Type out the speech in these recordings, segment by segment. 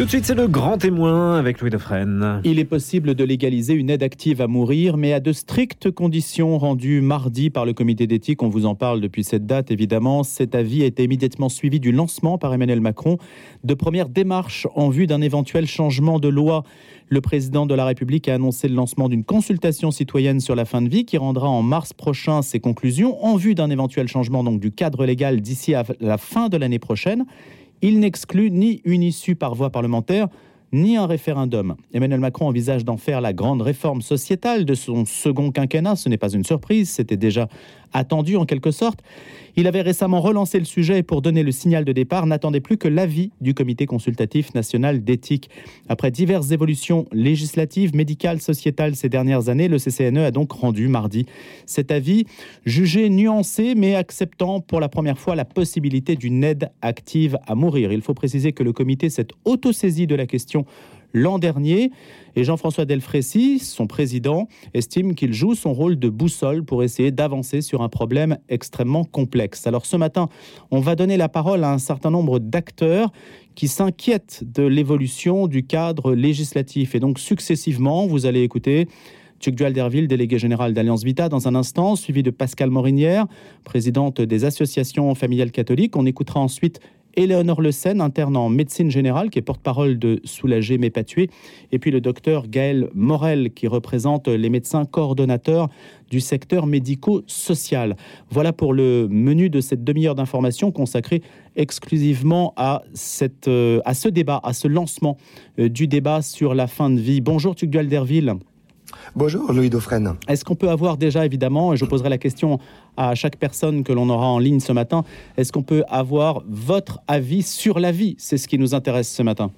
Tout de suite, c'est le grand témoin avec Louis Defresne. Il est possible de légaliser une aide active à mourir, mais à de strictes conditions rendues mardi par le comité d'éthique. On vous en parle depuis cette date, évidemment. Cet avis a été immédiatement suivi du lancement par Emmanuel Macron de premières démarches en vue d'un éventuel changement de loi. Le président de la République a annoncé le lancement d'une consultation citoyenne sur la fin de vie qui rendra en mars prochain ses conclusions en vue d'un éventuel changement donc du cadre légal d'ici à la fin de l'année prochaine. Il n'exclut ni une issue par voie parlementaire, ni un référendum. Emmanuel Macron envisage d'en faire la grande réforme sociétale de son second quinquennat. Ce n'est pas une surprise, c'était déjà attendu en quelque sorte. Il avait récemment relancé le sujet et pour donner le signal de départ, n'attendait plus que l'avis du Comité consultatif national d'éthique. Après diverses évolutions législatives, médicales, sociétales ces dernières années, le CCNE a donc rendu mardi cet avis, jugé nuancé mais acceptant pour la première fois la possibilité d'une aide active à mourir. Il faut préciser que le comité s'est autosaisi de la question l'an dernier. Et Jean-François Delfrécy, son président, estime qu'il joue son rôle de boussole pour essayer d'avancer sur un problème extrêmement complexe. Alors ce matin, on va donner la parole à un certain nombre d'acteurs qui s'inquiètent de l'évolution du cadre législatif. Et donc successivement, vous allez écouter Tuc Dualderville, délégué général d'Alliance Vita, dans un instant, suivi de Pascal Morinière, présidente des associations familiales catholiques. On écoutera ensuite Éléonore Le Sen, interne en médecine générale, qui est porte-parole de Soulager mais pas tuer, et puis le docteur Gaël Morel, qui représente les médecins coordonnateurs du secteur médico-social. Voilà pour le menu de cette demi-heure d'information consacrée exclusivement à, cette, euh, à ce débat, à ce lancement euh, du débat sur la fin de vie. Bonjour Tugdual Derville. Bonjour Louis Dauphren. Est-ce qu'on peut avoir déjà, évidemment, et je poserai la question à chaque personne que l'on aura en ligne ce matin, est-ce qu'on peut avoir votre avis sur la vie? C'est ce qui nous intéresse ce matin.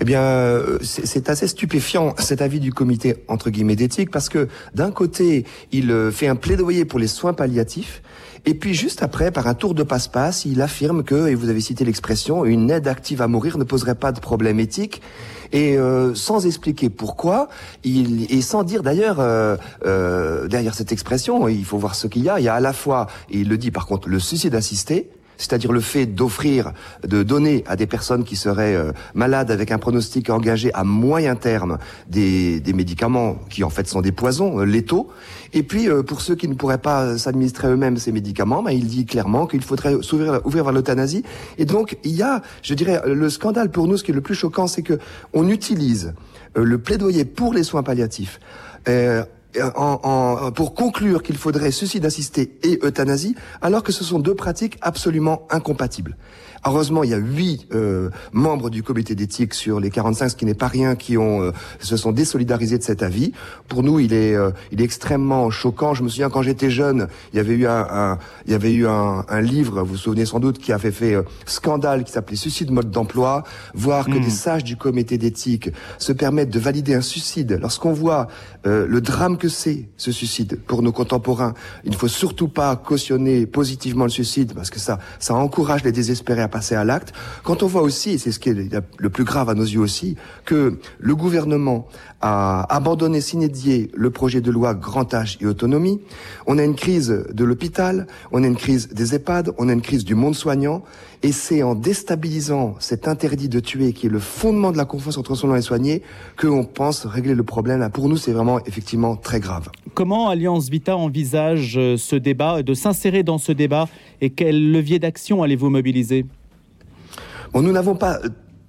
Eh bien, euh, c'est assez stupéfiant cet avis du comité entre guillemets d'éthique parce que d'un côté, il euh, fait un plaidoyer pour les soins palliatifs et puis juste après, par un tour de passe-passe, il affirme que, et vous avez cité l'expression, une aide active à mourir ne poserait pas de problème éthique et euh, sans expliquer pourquoi, il, et sans dire d'ailleurs euh, euh, derrière cette expression, il faut voir ce qu'il y a. Il y a à la fois, et il le dit par contre, le suicide assisté, c'est-à-dire le fait d'offrir, de donner à des personnes qui seraient euh, malades avec un pronostic engagé à moyen terme des, des médicaments qui en fait sont des poisons euh, létaux. Et puis euh, pour ceux qui ne pourraient pas s'administrer eux-mêmes ces médicaments, ben, il dit clairement qu'il faudrait s'ouvrir ouvrir vers l'euthanasie. Et donc il y a, je dirais, le scandale pour nous, ce qui est le plus choquant, c'est que on utilise le plaidoyer pour les soins palliatifs. Euh, en, pour conclure qu'il faudrait suicide assisté et euthanasie, alors que ce sont deux pratiques absolument incompatibles. Heureusement, il y a huit euh, membres du comité d'éthique sur les 45, ce qui n'est pas rien, qui ont euh, se sont désolidarisés de cet avis. Pour nous, il est euh, il est extrêmement choquant. Je me souviens quand j'étais jeune, il y avait eu un, il y avait eu un, un, livre, vous vous souvenez sans doute, qui avait fait scandale, qui s'appelait Suicide mode d'emploi. Voir que hmm. des sages du comité d'éthique se permettent de valider un suicide, lorsqu'on voit le drame que c'est ce suicide pour nos contemporains, il ne faut surtout pas cautionner positivement le suicide parce que ça ça encourage les désespérés à passer à l'acte. Quand on voit aussi, et c'est ce qui est le plus grave à nos yeux aussi, que le gouvernement a abandonné s'inédier le projet de loi grand âge et autonomie, on a une crise de l'hôpital, on a une crise des EHPAD, on a une crise du monde soignant, et c'est en déstabilisant cet interdit de tuer qui est le fondement de la confiance entre soignants et soignés qu'on pense régler le problème. Pour nous, c'est vraiment effectivement très grave. Comment Alliance Vita envisage euh, ce débat, de s'insérer dans ce débat et quel levier d'action allez-vous mobiliser? Bon, nous n'avons pas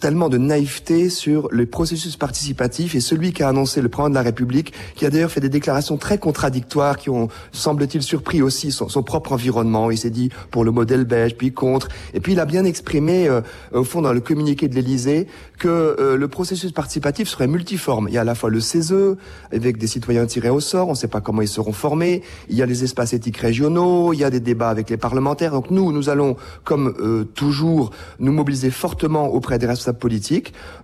tellement de naïveté sur le processus participatif et celui qui a annoncé le président de la République, qui a d'ailleurs fait des déclarations très contradictoires, qui ont, semble-t-il, surpris aussi son, propre environnement. Il s'est dit pour le modèle belge, puis contre. Et puis il a bien exprimé, euh, au fond, dans le communiqué de l'Élysée, que euh, le processus participatif serait multiforme. Il y a à la fois le CESE, avec des citoyens tirés au sort, on ne sait pas comment ils seront formés, il y a les espaces éthiques régionaux, il y a des débats avec les parlementaires. Donc nous, nous allons, comme euh, toujours, nous mobiliser fortement auprès des responsables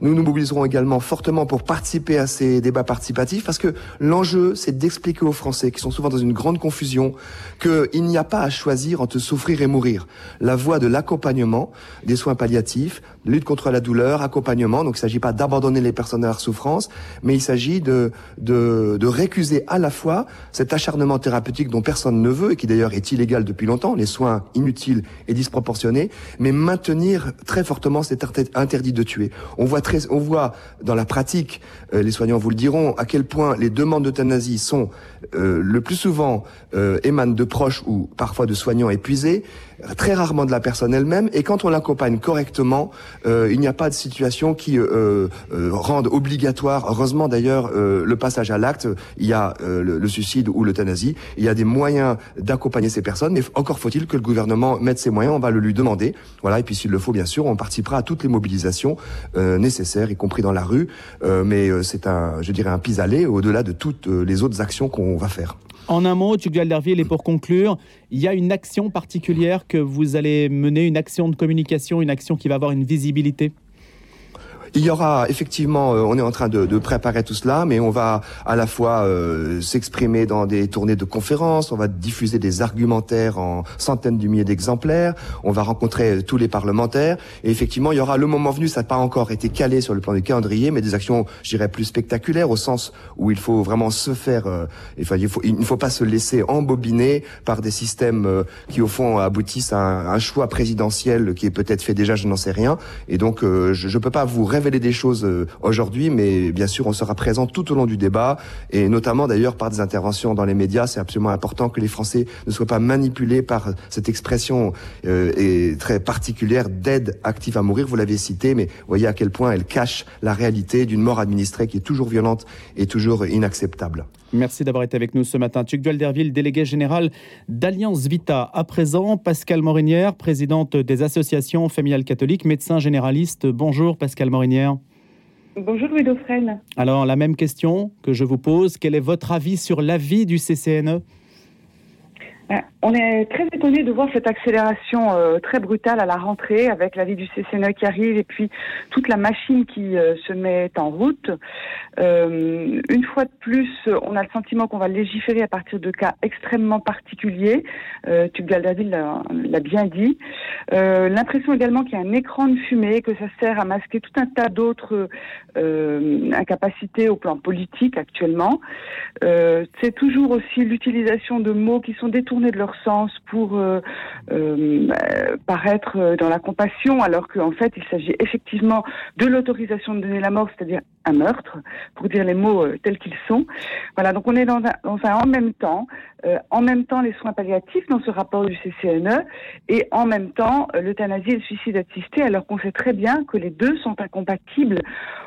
Nous nous mobiliserons également fortement pour participer à ces débats participatifs parce que l'enjeu, c'est d'expliquer aux Français qui sont souvent dans une grande confusion qu'il n'y a pas à choisir entre souffrir et mourir. La voie de l'accompagnement, des soins palliatifs, lutte contre la douleur, accompagnement. Donc il ne s'agit pas d'abandonner les personnes à leur souffrance, mais il s'agit de, de, de récuser à la fois cet acharnement thérapeutique dont personne ne veut et qui d'ailleurs est illégal depuis longtemps, les soins inutiles et disproportionnés, mais maintenir très fortement cet interdit de tuer. On voit très, on voit dans la pratique, euh, les soignants vous le diront, à quel point les demandes d'euthanasie sont euh, le plus souvent euh, émanent de proches ou parfois de soignants épuisés, très rarement de la personne elle-même. Et quand on l'accompagne correctement, euh, il n'y a pas de situation qui euh, euh, rende obligatoire, heureusement d'ailleurs, le passage à l'acte. Il y a le, le, suicide ou l'euthanasie. Il y a des moyens d'accompagner ces personnes, mais encore faut-il que le gouvernement mette ses moyens. On va le lui demander. Voilà. Et puis s'il le faut, bien sûr, on participera à toutes les mobilisations nécessaires, y compris dans la rue. mais c'est un, je dirais, un pis-aller au-delà de toutes les autres actions qu'on va faire. En un mot, Tugdual Derville, et pour conclure, il y a une action particulière que vous allez mener, une action de communication, une action qui va avoir une visibilité il y aura effectivement, euh, on est en train de, de, préparer tout cela, mais on va à la fois euh, s'exprimer dans des tournées de conférences, on va diffuser des argumentaires en centaines de milliers d'exemplaires, on va rencontrer euh, tous les parlementaires, et effectivement, il y aura le moment venu, ça n'a pas encore été calé sur le plan du calendrier, mais des actions, je dirais, plus spectaculaires, au sens où il faut vraiment se faire, euh, il, faut, il, faut, il ne faut pas se laisser embobiner par des systèmes qui, au fond, aboutissent à un, un choix présidentiel qui est peut-être fait déjà, je n'en sais rien, et donc je ne peux pas vous révéler des choses euh, aujourd'hui, mais bien sûr, on sera présent tout au long du débat, et notamment d'ailleurs par des interventions dans les médias. C'est absolument important que les Français ne soient pas manipulés par cette expression euh, très particulière d'aide active à mourir. Vous l'avez cité, mais voyez à quel point elle cache la réalité d'une mort administrée qui est toujours violente et toujours inacceptable. Merci d'avoir été avec nous ce matin. Tuc Dualderville, délégué général d'Alliance Vita. À présent, Pascal Morinière, présidente des associations familiales catholiques, médecin généraliste. Bonjour Pascal Morinière. Bonjour Louis Dauphren. Alors, la même question que je vous pose. Quel est votre avis sur l'avis du CCNE on est très étonné de voir cette accélération euh, très brutale à la rentrée avec l'avis du CCNE qui arrive et puis toute la machine qui euh, se met en route. une fois de plus, on a le sentiment qu'on va légiférer à partir de cas extrêmement particuliers. Euh, Tugaldadil l'a bien dit. L'impression également qu'il y a un écran de fumée, que ça sert à masquer tout un tas d'autres incapacités au plan politique actuellement. C'est toujours aussi l'utilisation de mots qui sont détournés de leur sens pour euh, euh, paraître dans la compassion, alors qu'en fait, il s'agit effectivement de l'autorisation de donner la mort, c'est-à-dire un meurtre, pour dire les mots euh, tels qu'ils sont. Voilà, donc on est dans un, dans un en même temps, en même temps les soins palliatifs dans ce rapport du CCNE, et en même temps l'euthanasie et le suicide assisté, alors qu'on sait très bien que les deux sont incompatibles.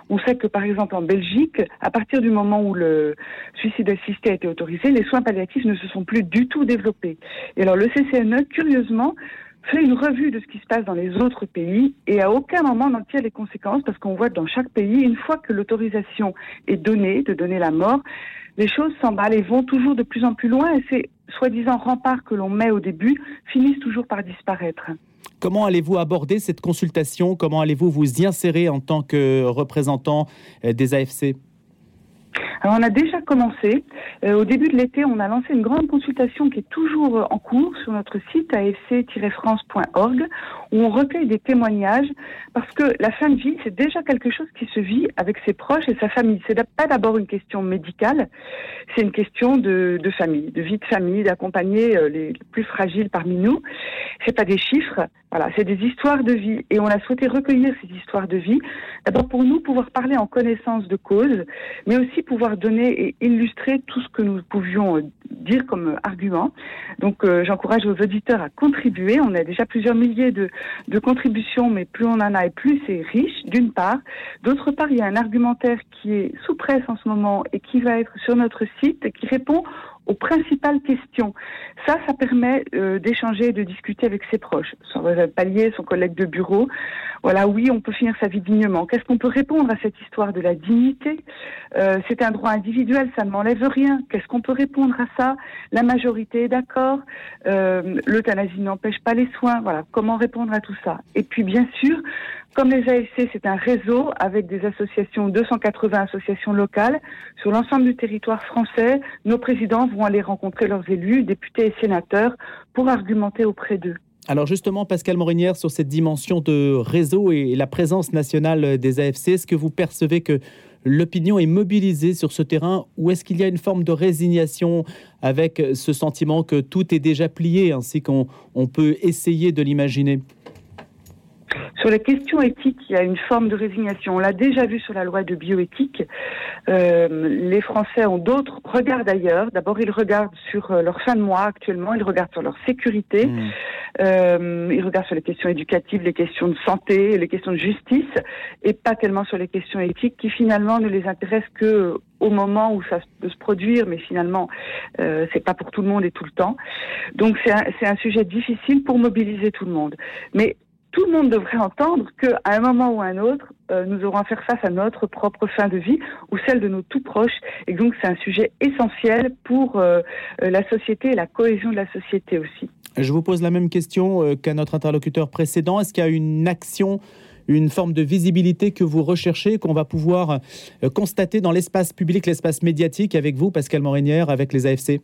On sait que par exemple en Belgique, à partir du moment où le suicide assisté a été autorisé, les soins palliatifs ne se sont plus du tout développés. Et alors le CCNE, curieusement, fait une revue de ce qui se passe dans les autres pays et à aucun moment n'en tire les conséquences parce qu'on voit dans chaque pays, une fois que l'autorisation est donnée de donner la mort, les choses s'emballent et vont toujours de plus en plus loin et ces soi-disant remparts que l'on met au début finissent toujours par disparaître. Comment allez-vous aborder cette consultation? Comment allez-vous vous y insérer en tant que représentant euh, des AFC alors on a déjà commencé. Euh, au début de l'été, on a lancé une grande consultation qui est toujours euh, en cours sur notre site afc-france.org où on recueille des témoignages parce que la fin de vie, c'est déjà quelque chose qui se vit avec ses proches et sa famille. C'est pas d'abord une question médicale, c'est une question de, de, famille, de vie de famille, d'accompagner euh, les plus fragiles parmi nous. C'est pas des chiffres, voilà, c'est des histoires de vie et on a souhaité recueillir ces histoires de vie. D'abord pour nous pouvoir parler en connaissance de cause, mais aussi donner et illustrer tout ce que nous pouvions euh, dire comme argument. Donc euh, j'encourage vos auditeurs à contribuer. On a déjà plusieurs milliers de, de contributions, mais plus on en a et plus c'est riche, d'une part. D'autre part, il y a un argumentaire qui est sous presse en ce moment et qui va être sur notre site et qui répond aux principales questions. Ça, ça permet euh, d'échanger et de discuter avec ses proches, son palier, son collègue de bureau. Voilà, oui, on peut finir sa vie dignement. Qu'est-ce qu'on peut répondre à cette histoire de la dignité? Euh, C'est un droit individuel, ça ne m'enlève rien. Qu'est-ce qu'on peut répondre à ça? La majorité est d'accord. Euh, L'euthanasie n'empêche pas les soins. Voilà, comment répondre à tout ça? Et puis, bien sûr, comme les AFC, c'est un réseau avec des associations, 280 associations locales sur l'ensemble du territoire français. Nos présidents vont aller rencontrer leurs élus, députés et sénateurs pour argumenter auprès d'eux. Alors justement, Pascal Morinière, sur cette dimension de réseau et la présence nationale des AFC, est-ce que vous percevez que l'opinion est mobilisée sur ce terrain ou est-ce qu'il y a une forme de résignation avec ce sentiment que tout est déjà plié ainsi qu'on peut essayer de l'imaginer? Sur les questions éthiques, il y a une forme de résignation. On l'a déjà vu sur la loi de bioéthique. Euh, les Français ont d'autres regards d'ailleurs. D'abord, ils regardent sur euh, leur fin de mois actuellement, ils regardent sur leur sécurité, mmh. euh, ils regardent sur les questions éducatives, les questions de santé, les questions de justice, et pas tellement sur les questions éthiques qui finalement ne les intéressent que au moment où ça peut se produire, mais finalement, euh, c'est pas pour tout le monde et tout le temps. Donc c'est un, un sujet difficile pour mobiliser tout le monde. Mais tout le monde devrait entendre qu'à un moment ou à un autre, euh, nous aurons à faire face à notre propre fin de vie ou celle de nos tout proches. Et donc, c'est un sujet essentiel pour euh, euh, la société et la cohésion de la société aussi. Je vous pose la même question qu'à notre interlocuteur précédent. Est-ce qu'il y a une action une forme de visibilité que vous recherchez, qu'on va pouvoir constater dans l'espace public, l'espace médiatique avec vous, Pascal Morinière, avec les AFC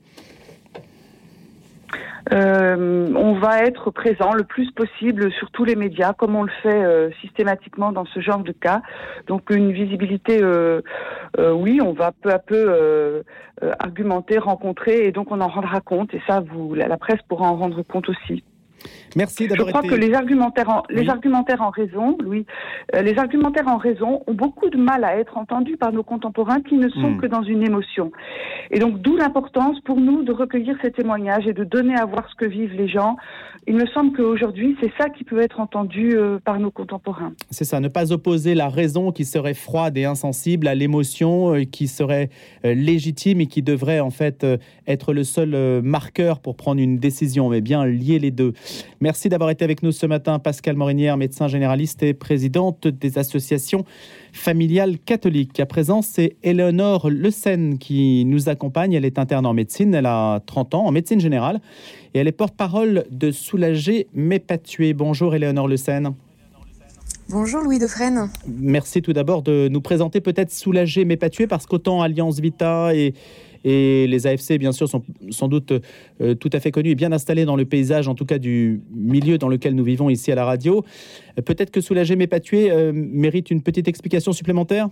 euh, on va être présent le plus possible sur tous les médias, comme on le fait euh, systématiquement dans ce genre de cas. Donc une visibilité, euh, oui, on va peu à peu argumenter, rencontrer, et donc on en rendra compte. Et ça, vous, la presse pourra en rendre compte aussi. Merci d'avoir Je crois que les argumentaires, en, les argumentaires en raison, Louis, euh, les argumentaires en raison ont beaucoup de mal à être entendus par nos contemporains qui ne sont hmm. que dans une émotion. Et donc, d'où l'importance pour nous de recueillir ces témoignages et de donner à voir ce que vivent les gens. Il me semble qu'aujourd'hui, c'est ça qui peut être entendu euh, par nos contemporains. C'est ça, ne pas opposer la raison qui serait froide et insensible à l'émotion euh, qui serait légitime et qui devrait en fait être le seul marqueur pour prendre une décision, mais bien lier les deux. Merci d'avoir été avec nous ce matin, Pascal Morinière, médecin généraliste et présidente des associations familiales catholiques. À présent, c'est Eleonore Le Sen qui nous accompagne. Elle est interne en médecine, elle a 30 ans, en médecine générale, et elle est porte-parole de Soulager mais pas tuer. Bonjour Eleonore Le Sen. Bonjour Louis Dauphren. Merci tout d'abord de nous présenter peut-être Soulager mais pas tuer parce qu'autant Alliance Vita et et les AFC, bien sûr, sont sans doute euh, tout à fait connus et bien installés dans le paysage, en tout cas du milieu dans lequel nous vivons ici à la radio. Euh, peut-être que Soulager tuer euh, mérite une petite explication supplémentaire?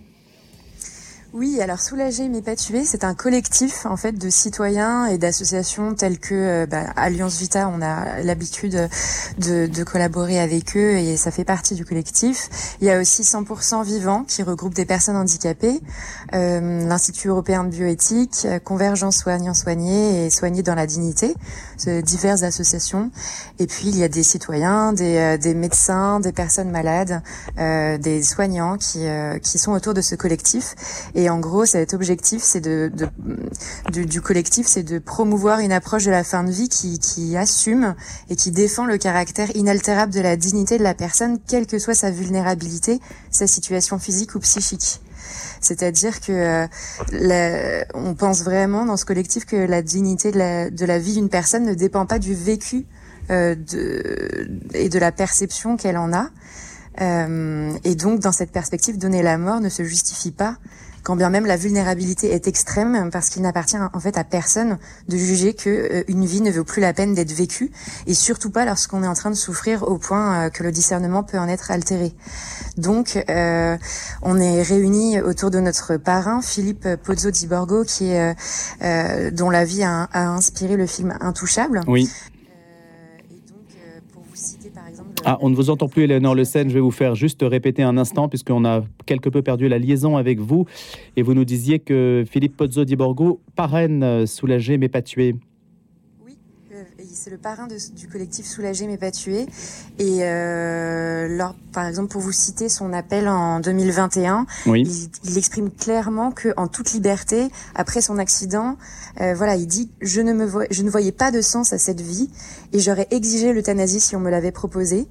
Oui, alors Soulager mais pas tuer, c'est un collectif en fait de citoyens et d'associations telles que euh, bah, Alliance Vita. On a l'habitude de, collaborer avec eux et ça fait partie du collectif. Il y a aussi 100% Vivant qui regroupe des personnes handicapées, euh, l'Institut européen de bioéthique, Convergence soignant soignés et soignés dans la dignité, diverses associations. Et puis il y a des citoyens, des, euh, médecins, des personnes malades, des soignants qui, sont autour de ce collectif. Et en gros, cet objectif, c'est du, collectif, c'est de promouvoir une approche de la fin de vie qui, assume et qui défend le caractère inaltérable de la dignité de la personne, quelle que soit sa vulnérabilité, sa situation physique ou psychique. C'est-à-dire que euh, on pense vraiment dans ce collectif que la dignité de la, vie d'une personne ne dépend pas du vécu euh, et de la perception qu'elle en a. Euh, et donc, dans cette perspective, donner la mort ne se justifie pas quand bien même la vulnérabilité est extrême, parce qu'il n'appartient en fait à personne de juger que euh, une vie ne vaut plus la peine d'être vécue, et surtout pas lorsqu'on est en train de souffrir au point euh, que le discernement peut en être altéré. Donc, euh, on est réunis autour de notre parrain, Philippe Pozzo di Borgo, qui est, dont la vie a, a, inspiré le film Intouchable. Oui. Ah, on ne vous entend plus, Eleonore Le Seine. Je vais vous faire juste répéter un instant, puisqu'on a quelque peu perdu la liaison avec vous. Et vous nous disiez que Philippe Pozzo di Borgo parraine euh, Soulagé mais pas tué c'est le parrain du collectif Soulagé mais pas tué. Et euh, par exemple, pour vous citer son appel en 2021, il, exprime clairement que en toute liberté, après son accident, euh, voilà, il dit je ne me je ne voyais pas de sens à cette vie et j'aurais exigé l'euthanasie si on me l'avait proposé.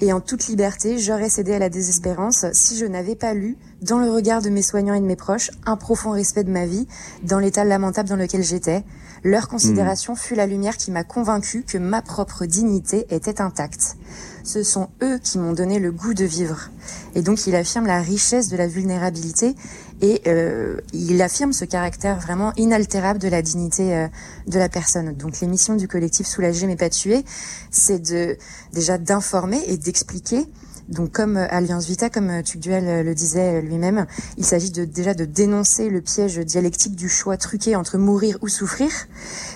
Et en toute liberté, j'aurais cédé à la désespérance si je n'avais pas lu, dans le regard de mes soignants et de mes proches, un profond respect de ma vie, dans l'état lamentable dans lequel j'étais. Leur considération fut la lumière qui m'a convaincu que ma propre dignité était intacte. Ce sont eux qui m'ont donné le goût de vivre. Et donc il affirme la richesse de la vulnérabilité et euh, il affirme ce caractère vraiment inaltérable de la dignité euh, de la personne. Donc l'émission du collectif Soulager mais pas tuer, c'est de déjà d'informer et d'expliquer Donc comme Alliance Vita, comme Tugduel le disait lui-même, il s'agit de, déjà de dénoncer le piège dialectique du choix truqué entre mourir ou souffrir.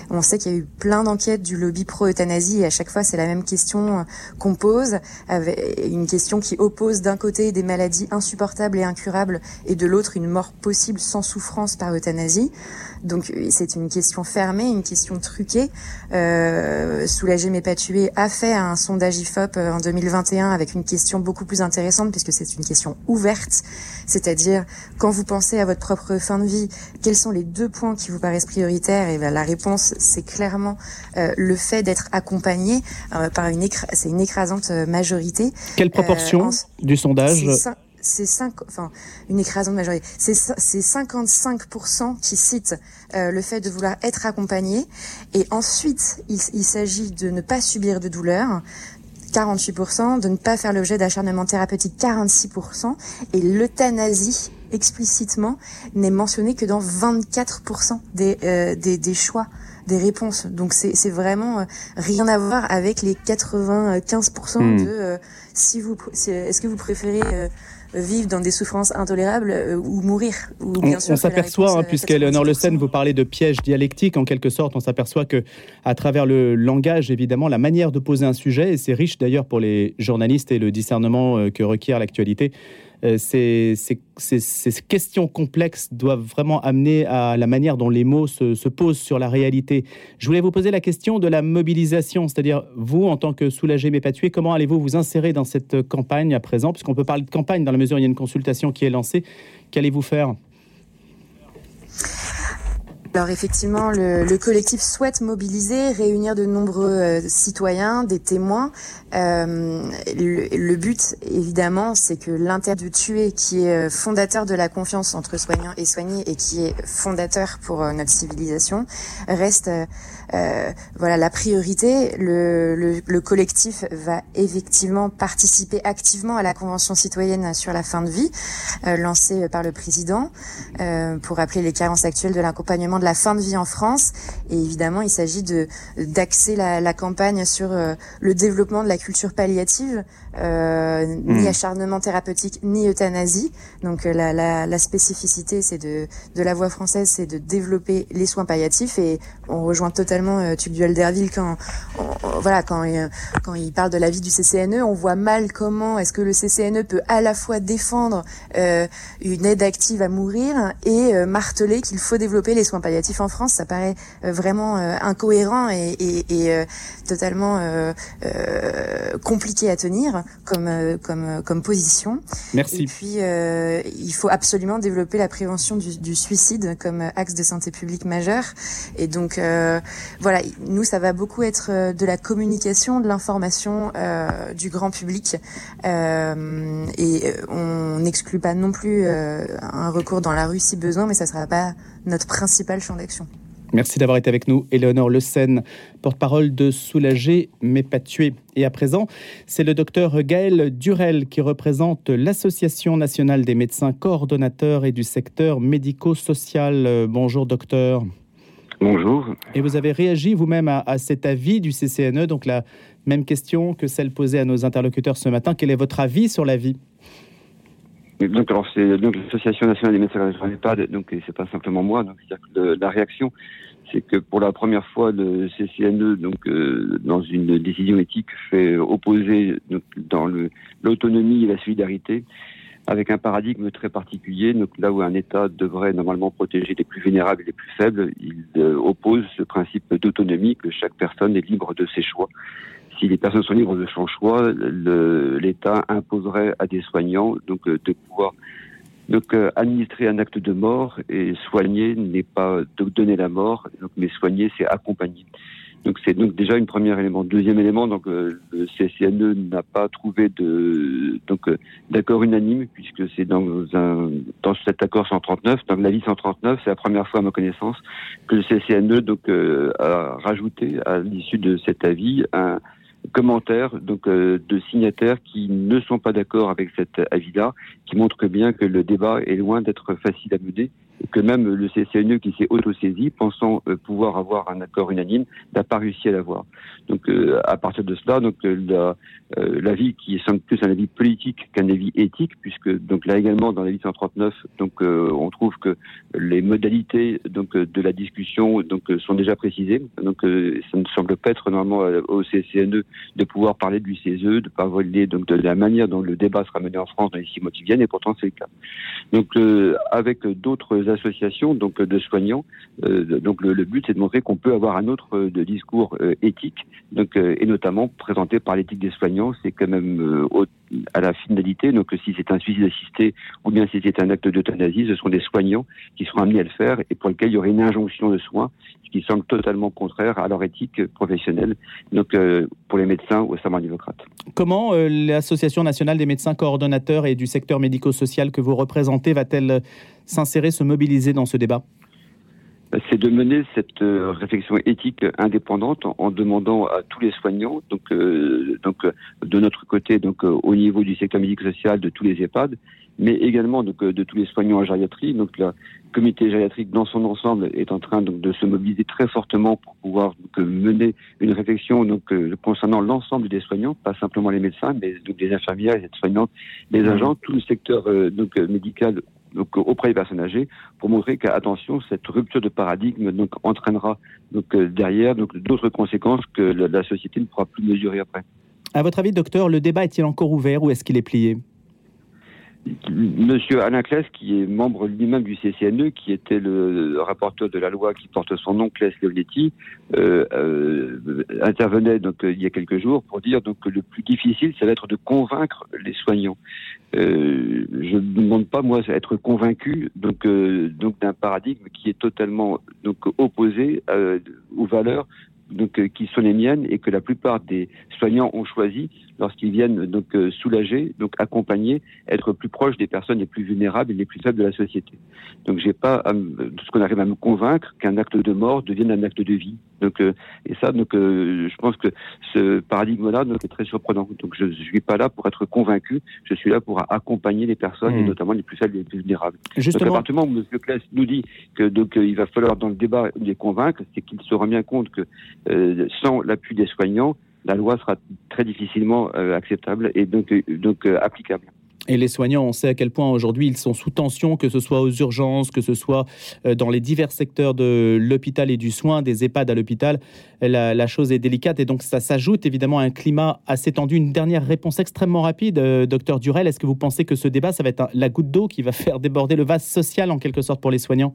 On sait qu'il y a eu plein d'enquêtes du lobby pro-euthanasie et à chaque fois c'est la même question qu'on pose, avec une question qui oppose d'un côté des maladies insupportables et incurables et de l'autre une mort possible sans souffrance par euthanasie. Donc c'est une question fermée, une question truquée. Euh, Soulager mais pas tuer a fait un sondage IFOP euh, en 2021 avec une question beaucoup plus intéressante puisque c'est une question ouverte, c'est-à-dire quand vous pensez à votre propre fin de vie, quels sont les deux points qui vous paraissent prioritaires? Et ben, la réponse c'est clairement euh, le fait d'être accompagné euh, par une c'est une écrasante majorité. Quelle proportion du sondage c'est enfin, une écrasante majorité. C'est 55% qui citent euh, le fait de vouloir être accompagné. Et ensuite, il, il s'agit de ne pas subir de douleur. 48%, de ne pas faire l'objet d'acharnement thérapeutique 46%, et l'euthanasie explicitement n'est mentionnée que dans 24% des, euh, des, des choix des réponses. Donc c'est vraiment euh, rien à voir avec les 95% hmm. de euh, si vous est-ce que vous préférez vivre dans des souffrances intolérables euh, ou mourir. Ou bien on, s'aperçoit, hein, puisqu'Eleonore Le Sen vous parlait de piège dialectique, en quelque sorte, on s'aperçoit que à travers le langage, évidemment, la manière de poser un sujet, et c'est riche d'ailleurs pour les journalistes et le discernement euh, que requiert l'actualité, euh, ces, questions complexes doivent vraiment amener à la manière dont les mots se, posent sur la réalité. Je voulais vous poser la question de la mobilisation, c'est-à-dire vous, en tant que soulagé mais pas tué, comment allez-vous vous insérer dans cette campagne à présent, puisqu'on peut parler de campagne dans la mesure où il y a une consultation qui est lancée. Qu'allez-vous faire? Alors effectivement, le, le, collectif souhaite mobiliser, réunir de nombreux euh, citoyens, des témoins. Euh, le, le, but, évidemment, c'est que l'intérêt de tuer, qui est euh, fondateur de la confiance entre soignants et soignés et qui est fondateur pour euh, notre civilisation, reste voilà la priorité. Le, le, collectif va effectivement participer activement à la convention citoyenne sur la fin de vie, lancée par le président, pour rappeler les carences actuelles de l'accompagnement la fin de vie en France. Et évidemment, il s'agit de d'axer la, la, campagne sur euh, le développement de la culture palliative, euh, ni hmm. acharnement thérapeutique, ni euthanasie. Donc euh, la, la, la spécificité, c'est de de la voie française, c'est de développer les soins palliatifs. Et on rejoint totalement euh, Tugdual Derville quand voilà quand quand il parle de la vie du CCNE, on voit mal comment est-ce que le CCNE peut à la fois défendre une aide active à mourir et marteler qu'il faut développer les soins palliatifs en France, ça paraît euh, vraiment euh, incohérent et, euh, totalement compliqué à tenir comme comme comme position. Merci. Et puis il faut absolument développer la prévention du, suicide comme axe de santé publique majeur. Et donc voilà, nous ça va beaucoup être de la communication, de l'information du grand public et on n'exclut pas non plus un recours dans la rue si besoin, mais ça sera pas notre principal champ d'action. Merci d'avoir été avec nous, Éléonore Le Sen, porte-parole de Soulager mais pas tuer. Et à présent, c'est le docteur Gaël Durel qui représente l'Association nationale des médecins coordonnateurs et du secteur médico-social. Bonjour docteur. Bonjour. Et vous avez réagi vous-même à, à, cet avis du CCNE, donc la même question que celle posée à nos interlocuteurs ce matin. Quel est votre avis sur la vie? Donc, alors c'est donc l'association nationale des médecins de l'EHPAD, donc c'est pas simplement moi. Donc, la réaction, c'est que pour la première fois, le CCNE, donc euh, dans une décision éthique, fait opposer donc, dans l'autonomie et la solidarité avec un paradigme très particulier. Donc là où un État devrait normalement protéger les plus vulnérables et les plus faibles, il euh, oppose ce principe d'autonomie que chaque personne est libre de ses choix si les personnes sont libres de son choix, l'État imposerait à des soignants donc euh, de pouvoir donc euh, administrer un acte de mort et soigner n'est pas donner la mort, donc, mais soigner c'est accompagner. Donc c'est donc déjà une première élément. Deuxième élément, donc euh, le CCNE n'a pas trouvé de donc d'accord unanime puisque c'est dans un dans cet accord 139, dans l'avis 139, c'est la première fois à ma connaissance que le CCNE donc a rajouté à l'issue de cet avis un commentaires donc euh, de signataires qui ne sont pas d'accord avec cet avis-là, qui montre bien que le débat est loin d'être facile à mener que même le CCNE qui s'est auto-saisi, pensant pouvoir avoir un accord unanime, n'a pas réussi à l'avoir. Donc à partir de cela, donc l'avis qui est plus un avis politique qu'un avis éthique, puisque donc là également dans l'avis 139, donc on trouve que les modalités donc de la discussion donc sont déjà précisées. Donc ça ne semble pas être normalement au CCNE de pouvoir parler du CESE, de pas voler donc de la manière dont le débat sera mené en France dans les six mois qui viennent, et pourtant c'est le cas. Donc euh, avec d'autres associations donc de soignants, euh, donc le, but c'est de montrer qu'on peut avoir un autre euh, de discours éthique, donc et notamment présenté par l'éthique des soignants, c'est quand même à la finalité. Donc si c'est un suicide assisté ou bien si c'est un acte d'euthanasie, ce seront des soignants qui seront amenés à le faire et pour lequel il y aurait une injonction de soins qui semble totalement contraire à leur éthique professionnelle, donc pour les médecins au serment d'Hippocrate. Comment l'Association nationale des médecins coordonnateurs et du secteur médico-social que vous représentez va-t-elle s'insérer, se mobiliser dans ce débat c'est de mener cette euh, réflexion éthique indépendante en, demandant à tous les soignants, donc, euh, donc de notre côté, donc euh, au niveau du secteur médico-social, de tous les EHPAD, mais également donc, de tous les soignants en gériatrie. Donc le comité gériatrique dans son ensemble est en train donc, de se mobiliser très fortement pour pouvoir donc, mener une réflexion donc, concernant l'ensemble des soignants, pas simplement les médecins, mais donc, les infirmières, les soignantes, les mmh. agents, tout le secteur donc, médical donc auprès des personnes âgées pour montrer qu'attention cette rupture de paradigme donc entraînera euh, derrière d'autres conséquences que la, société ne pourra plus mesurer après. À votre avis, docteur, le débat est-il encore ouvert ou est-ce qu'il est plié? Monsieur Alain Claes, qui est membre lui-même du CCNE, qui était le rapporteur de la loi qui porte son nom, Claes Leonetti, euh, euh, intervenait donc il y a quelques jours pour dire donc que le plus difficile, ça va être de convaincre les soignants. Euh, je ne demande pas moi être convaincu donc euh, donc d'un paradigme qui est totalement donc opposé euh, aux valeurs donc euh, qui sont les miennes et que la plupart des soignants ont choisi lorsqu'ils viennent donc euh, soulager, donc accompagner, être plus proche des personnes les plus vulnérables et les plus faibles de la société. Donc j'ai pas ce qu'on arrive à me convaincre qu'un acte de mort devienne un acte de vie. Donc euh, et ça donc je pense que ce paradigme-là est très surprenant. Donc je, ne suis pas là pour être convaincu, je suis là pour accompagner les personnes et mmh. notamment les plus faibles et les plus vulnérables. Justement, donc, à où M. Claes nous dit que donc il va falloir dans le débat les convaincre, c'est qu'il se rend bien compte que euh, sans l'appui des soignants, la loi sera très difficilement euh, acceptable et donc, euh, donc applicable. Et les soignants, on sait à quel point aujourd'hui ils sont sous tension, que ce soit aux urgences, que ce soit dans les divers secteurs de l'hôpital et du soin, des EHPAD à l'hôpital. La, chose est délicate et donc ça s'ajoute évidemment à un climat assez tendu. Une dernière réponse extrêmement rapide, docteur Durel. Est-ce que vous pensez que ce débat, ça va être la goutte d'eau qui va faire déborder le vase social en quelque sorte pour les soignants?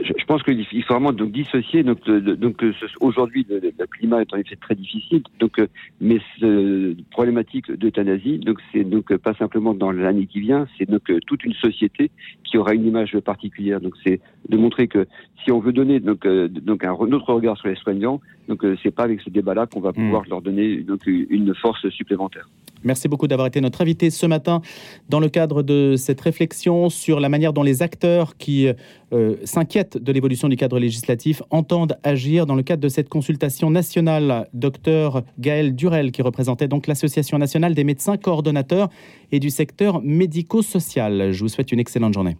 Je, pense qu'il faut vraiment donc dissocier. Donc, donc aujourd'hui, le, climat est en effet très difficile. Donc, euh, mais ce problématique d'euthanasie, donc c'est donc pas simplement dans l'année qui vient, c'est donc euh, toute une société qui aura une image particulière. Donc, c'est de montrer que si on veut donner donc euh, donc un autre regard sur les soignants, donc c'est pas avec ce débat-là qu'on va hmm. pouvoir leur donner donc une force supplémentaire. Merci beaucoup d'avoir été notre invité ce matin dans le cadre de cette réflexion sur la manière dont les acteurs qui euh, s'inquiètent de l'évolution du cadre législatif entendent agir dans le cadre de cette consultation nationale. Docteur Gaël Durel, qui représentait donc l'Association nationale des médecins coordonnateurs et du secteur médico-social. Je vous souhaite une excellente journée.